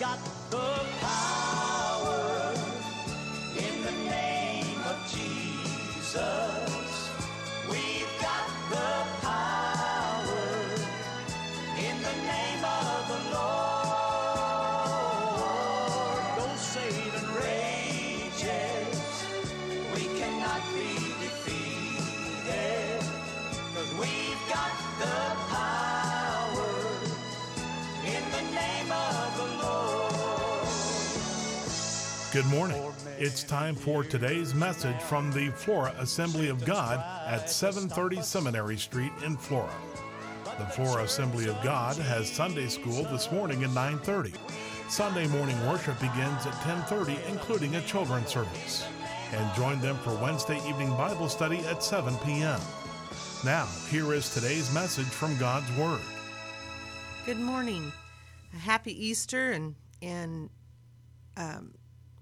got the power in the name of Jesus. We've got the power in the name of the Lord. Though Satan rages, we cannot be defeated. Cause we've got the power Good morning. It's time for today's message from the Flora Assembly of God at 730 Seminary Street in Flora. The Flora Assembly of God has Sunday school this morning at 9:30. Sunday morning worship begins at 10:30 including a children's service. And join them for Wednesday evening Bible study at 7 p.m. Now, here is today's message from God's Word. Good morning. A happy Easter, and and um,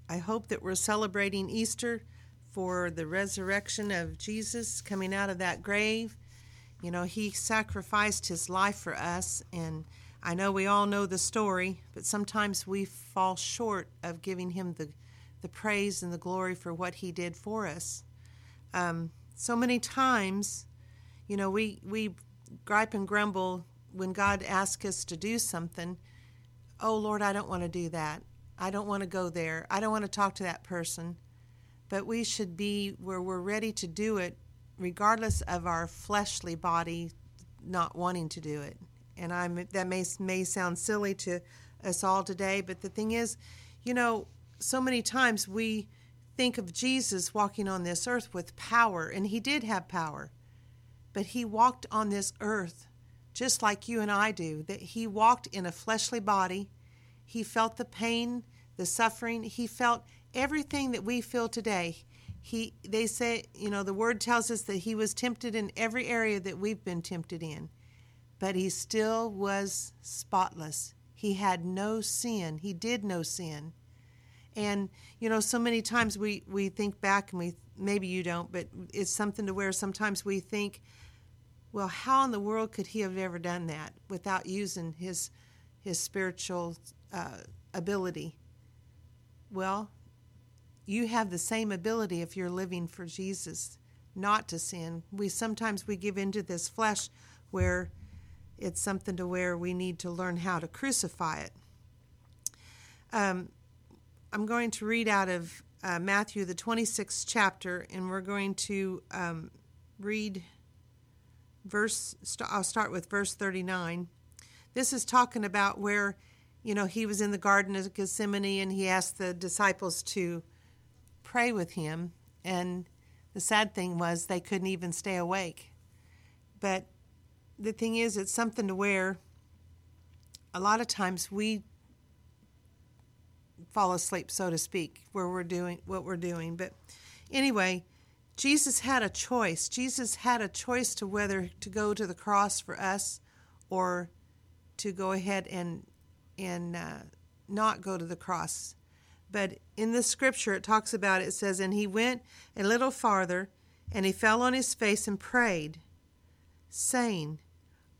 I hope that we're celebrating Easter for the resurrection of Jesus coming out of that grave. You know, he sacrificed his life for us, and I know we all know the story, but sometimes we fall short of giving him the the praise and the glory for what he did for us. Um, so many times, you know, we we gripe and grumble when God asks us to do something. Oh Lord, I don't want to do that. I don't want to go there. I don't want to talk to that person. But we should be where we're ready to do it, regardless of our fleshly body not wanting to do it. And I'm that may may sound silly to us all today, but the thing is, you know, so many times we think of Jesus walking on this earth with power, and he did have power, but he walked on this earth just like you and I do, that he walked in a fleshly body. He felt the pain, the suffering. He felt everything that we feel today. He they say, you know, the word tells us that he was tempted in every area that we've been tempted in. But he still was spotless. He had no sin. He did no sin. And you know, so many times we we think back and we maybe you don't, but it's something to where sometimes we think well, how in the world could he have ever done that without using his his spiritual uh, ability? Well, you have the same ability if you're living for Jesus, not to sin. We sometimes we give into this flesh where it's something to where we need to learn how to crucify it. Um, I'm going to read out of uh, Matthew, the 26th chapter, and we're going to um, read verse I'll start with verse 39. This is talking about where you know he was in the garden of Gethsemane and he asked the disciples to pray with him and the sad thing was they couldn't even stay awake. But the thing is it's something to where a lot of times we fall asleep so to speak where we're doing what we're doing. But anyway, Jesus had a choice. Jesus had a choice to whether to go to the cross for us or to go ahead and and uh, not go to the cross. But in the scripture, it talks about it, says, And he went a little farther, and he fell on his face and prayed, saying,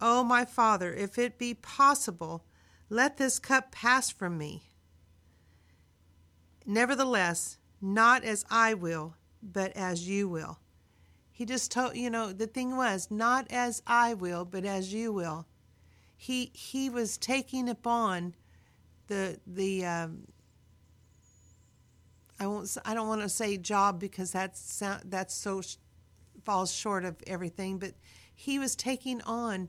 Oh, my Father, if it be possible, let this cup pass from me. Nevertheless, not as I will, but as you will. He just told, you know, the thing was, not as I will, but as you will. He he was taking upon the the um, I won't I don't want to say job because that's that's so falls short of everything, but he was taking on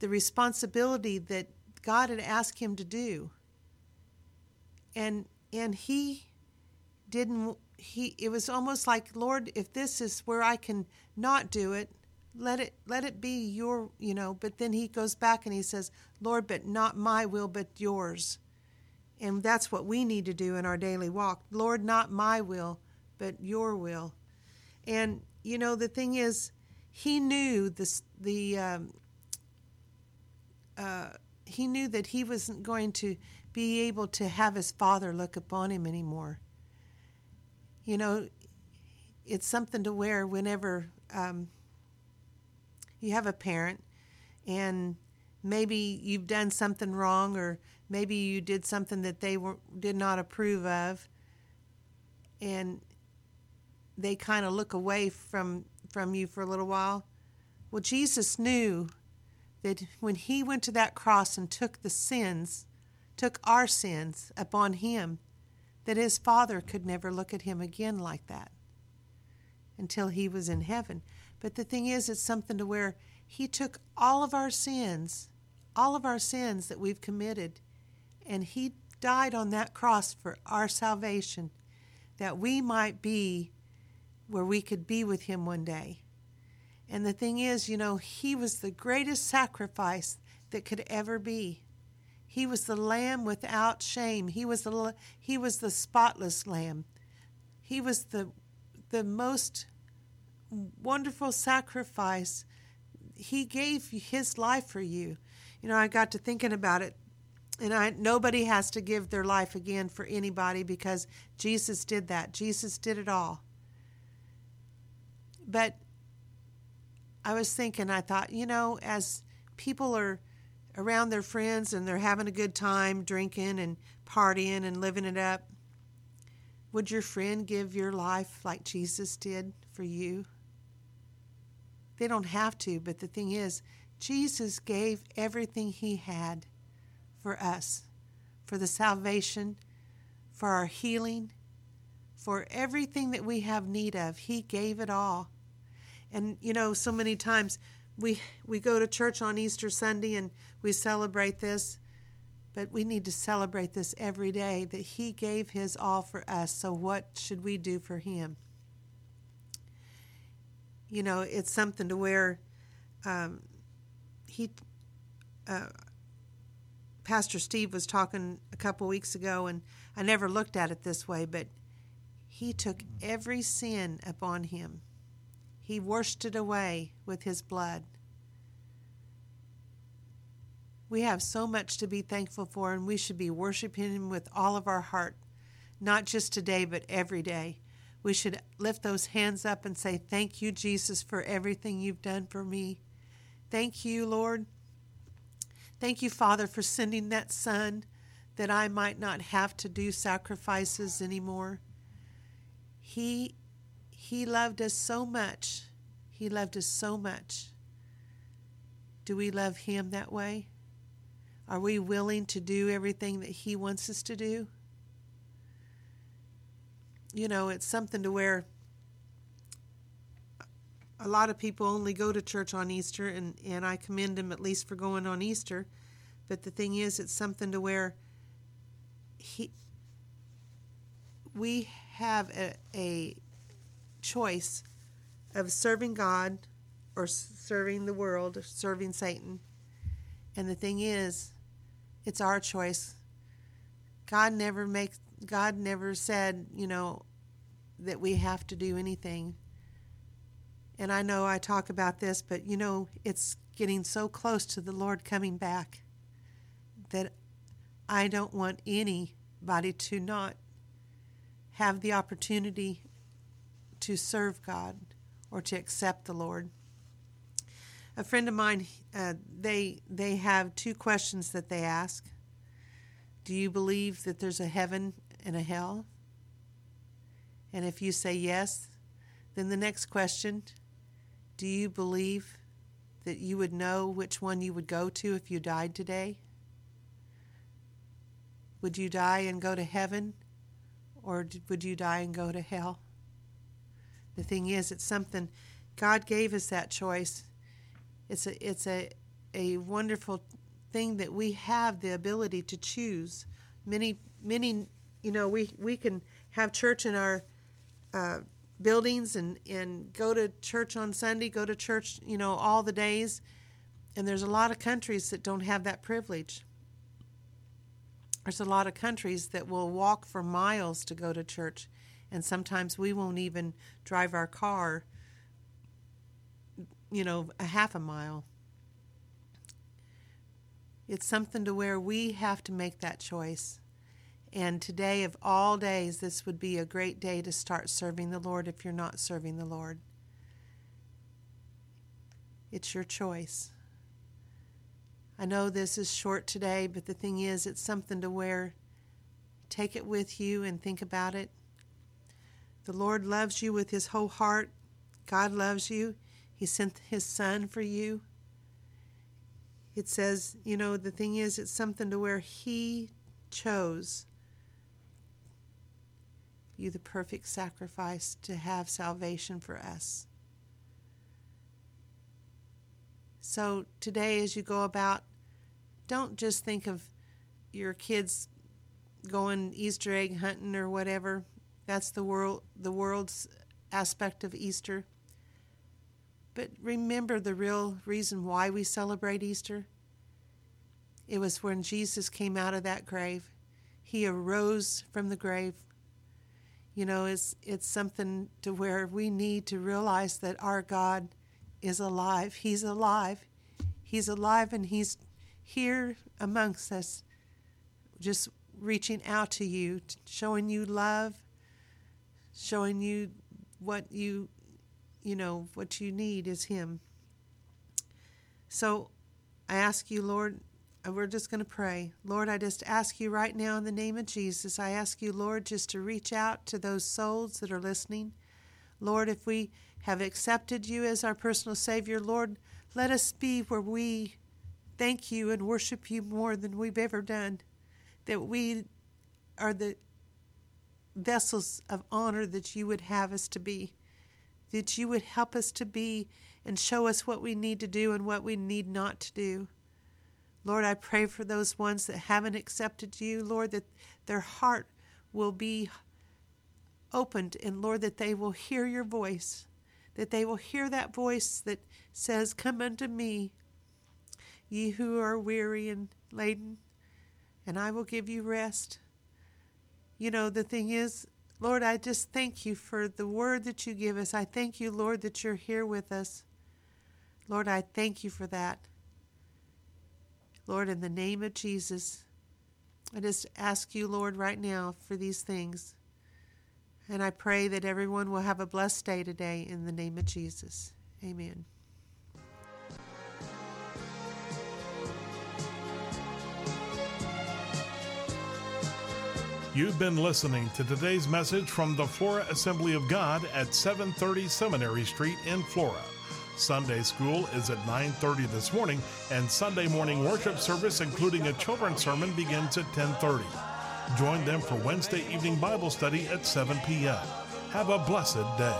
the responsibility that God had asked him to do. And and he didn't he it was almost like lord if this is where i can not do it let it let it be your you know but then he goes back and he says lord but not my will but yours. And that's what we need to do in our daily walk. Lord not my will but your will. And you know the thing is he knew this the um, uh, he knew that he wasn't going to be able to have his father look upon him anymore. You know, it's something to where whenever um, you have a parent and maybe you've done something wrong or maybe you did something that they were did not approve of and they kind of look away from from you for a little while. Well jesus knew that when he went to that cross and took the sins took our sins upon him that his father could never look at him again like that until he was in heaven but the thing is it's something to where he took all of our sins all of our sins that we've committed and he died on that cross for our salvation, that we might be where we could be with him one day. And the thing is, you know, he was the greatest sacrifice that could ever be. He was the lamb without shame. He was the he was the spotless lamb. He was the the most wonderful sacrifice. He gave his life for you. You know, I got to thinking about it and I, nobody has to give their life again for anybody because Jesus did that. Jesus did it all. But I was thinking, I thought, you know, as people are around their friends and they're having a good time drinking and partying and living it up, would your friend give your life like Jesus did for you? They don't have to, but the thing is, Jesus gave everything he had for us, for the salvation, for our healing, for everything that we have need of. He gave it all. And you know, so many times we we go to church on Easter Sunday and we celebrate this, but we need to celebrate this every day that he gave his all for us. So what should we do for him? You know, it's something to where um, he uh, Pastor Steve was talking a couple weeks ago, and I never looked at it this way, but he took every sin upon him. He washed it away with his blood. We have so much to be thankful for, and we should be worshiping him with all of our heart, not just today, but every day. We should lift those hands up and say, Thank you, Jesus, for everything you've done for me. Thank you, Lord Thank you, Father, for sending that Son that I might not have to do sacrifices anymore. He, he loved us so much. He loved us so much. Do we love Him that way? Are we willing to do everything that He wants us to do? You know, it's something to where a lot of people only go to church on Easter, and, and I commend them at least for going on Easter. But the thing is, it's something to where he, we have a, a choice of serving God or serving the world, or serving Satan. And the thing is, it's our choice. God never makes God never said, you know, that we have to do anything and I know I talk about this, but you know, it's getting so close to the Lord coming back that I don't want anybody to not have the opportunity to serve God or to accept the Lord. A friend of mine, uh, they they have two questions that they ask. Do you believe that there's a heaven and a hell? And if you say yes, then the next question do you believe that you would know which one you would go to if you died today? Would you die and go to heaven, or would you die and go to hell? The thing is, it's something God gave us that choice. It's a it's a a wonderful thing that we have the ability to choose. Many many you know we we can have church in our uh, buildings and, and go to church on Sunday, go to church, you know, all the days. And there's a lot of countries that don't have that privilege. There's a lot of countries that will walk for miles to go to church, and sometimes we won't even drive our car, you know, a half a mile. It's something to where we have to make that choice. And today, of all days, this would be a great day to start serving the Lord if you're not serving the Lord. It's your choice. I know this is short today, but the thing is, it's something to where. Take it with you and think about it. The Lord loves you with his whole heart. God loves you. He sent his son for you. It says, you know, the thing is, it's something to where he chose you the perfect sacrifice to have salvation for us. So today, as you go about, don't just think of your kids going Easter egg hunting or whatever. That's the world the world's aspect of Easter. But remember the real reason why we celebrate Easter. It was when Jesus came out of that grave. He arose from the grave. You know, it's it's something to where we need to realize that our God is alive. He's alive. He's alive and he's here amongst us just reaching out to you, showing you love, showing you what you you know what you need is him. So I ask you, Lord, we're just going to pray. Lord, I just ask you right now in the name of Jesus, I ask you, Lord, just to reach out to those souls that are listening. Lord, if we have accepted you as our personal Savior, Lord, let us be where we thank you and worship you more than we've ever done. That we are the vessels of honor that you would have us to be. That you would help us to be and show us what we need to do and what we need not to do. Lord, I pray for those ones that haven't accepted you, Lord, that their heart will be opened, and Lord, that they will hear your voice, that they will hear that voice that says, Come unto me, ye who are weary and laden, and I will give you rest. You know, the thing is, Lord, I just thank you for the word that you give us. I thank you, Lord, that you're here with us. Lord, I thank you for that. Lord, in the name of Jesus, I just ask you, Lord, right now for these things. And I pray that everyone will have a blessed day today in the name of Jesus. Amen. You've been listening to today's message from the Flora Assembly of God at 730 Seminary Street in Flora. Sunday school is at 9:30 this morning, and Sunday morning worship service including a children's sermon begins at 10:30. Join them for Wednesday evening Bible study at 7 p.m. Have a blessed day.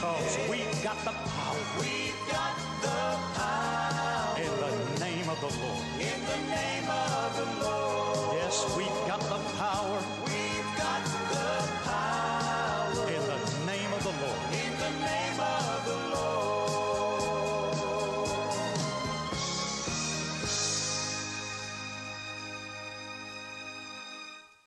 Cause we've got the power. We've got the power. In the name of the Lord. In the name of the Lord. Yes, we've got the power.